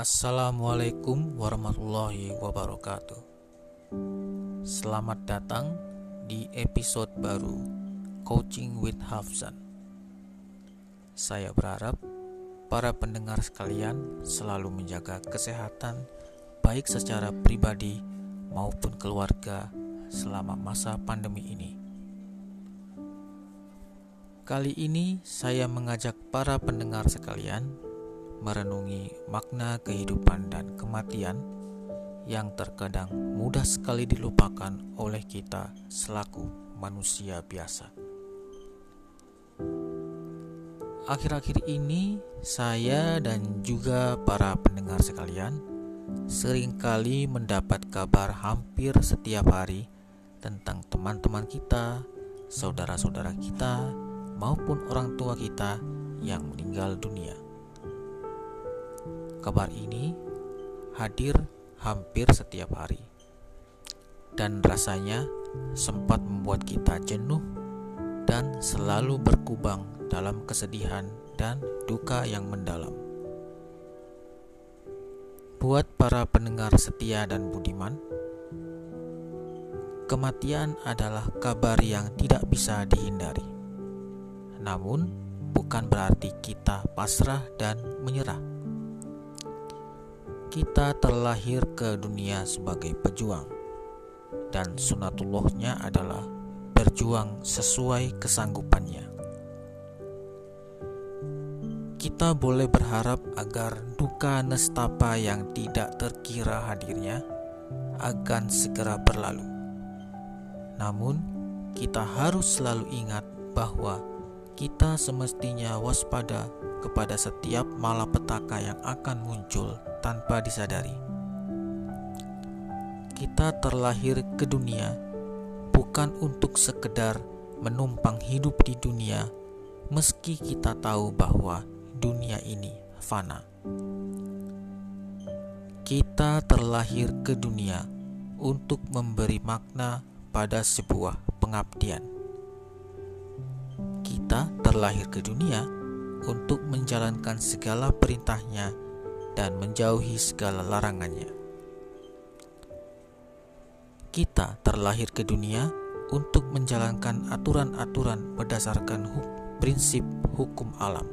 Assalamualaikum warahmatullahi wabarakatuh. Selamat datang di episode baru Coaching with Hafzan. Saya berharap para pendengar sekalian selalu menjaga kesehatan baik secara pribadi maupun keluarga selama masa pandemi ini. Kali ini saya mengajak para pendengar sekalian merenungi makna kehidupan dan kematian yang terkadang mudah sekali dilupakan oleh kita selaku manusia biasa. Akhir-akhir ini, saya dan juga para pendengar sekalian sering kali mendapat kabar hampir setiap hari tentang teman-teman kita, saudara-saudara kita, maupun orang tua kita yang meninggal dunia. Kabar ini hadir hampir setiap hari, dan rasanya sempat membuat kita jenuh dan selalu berkubang dalam kesedihan dan duka yang mendalam. Buat para pendengar setia dan budiman, kematian adalah kabar yang tidak bisa dihindari. Namun, bukan berarti kita pasrah dan menyerah kita terlahir ke dunia sebagai pejuang dan sunatullahnya adalah berjuang sesuai kesanggupannya. Kita boleh berharap agar duka nestapa yang tidak terkira hadirnya akan segera berlalu. Namun, kita harus selalu ingat bahwa kita semestinya waspada kepada setiap malapetaka yang akan muncul tanpa disadari. Kita terlahir ke dunia bukan untuk sekedar menumpang hidup di dunia, meski kita tahu bahwa dunia ini fana. Kita terlahir ke dunia untuk memberi makna pada sebuah pengabdian. Terlahir ke dunia untuk menjalankan segala perintahnya dan menjauhi segala larangannya. Kita terlahir ke dunia untuk menjalankan aturan-aturan berdasarkan prinsip hukum alam.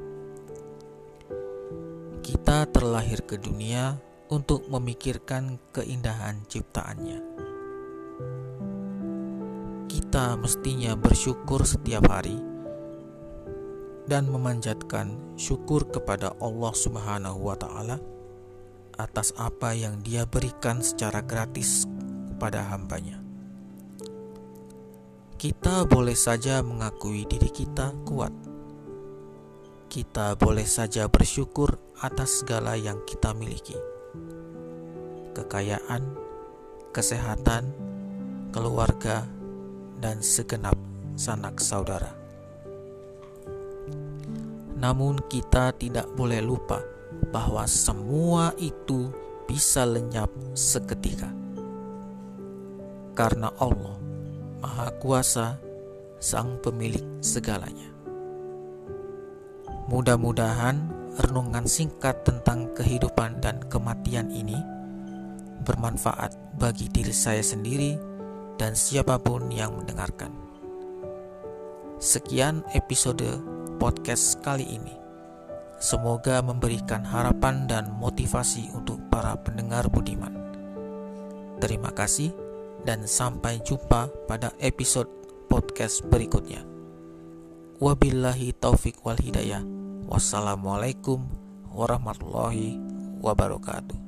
Kita terlahir ke dunia untuk memikirkan keindahan ciptaannya. Kita mestinya bersyukur setiap hari dan memanjatkan syukur kepada Allah Subhanahu wa taala atas apa yang Dia berikan secara gratis kepada hambanya. Kita boleh saja mengakui diri kita kuat. Kita boleh saja bersyukur atas segala yang kita miliki. Kekayaan, kesehatan, keluarga, dan segenap sanak saudara. Namun, kita tidak boleh lupa bahwa semua itu bisa lenyap seketika, karena Allah Maha Kuasa, Sang Pemilik segalanya. Mudah-mudahan renungan singkat tentang kehidupan dan kematian ini bermanfaat bagi diri saya sendiri dan siapa pun yang mendengarkan. Sekian episode podcast kali ini. Semoga memberikan harapan dan motivasi untuk para pendengar budiman. Terima kasih dan sampai jumpa pada episode podcast berikutnya. Wabillahi taufik wal hidayah. Wassalamualaikum warahmatullahi wabarakatuh.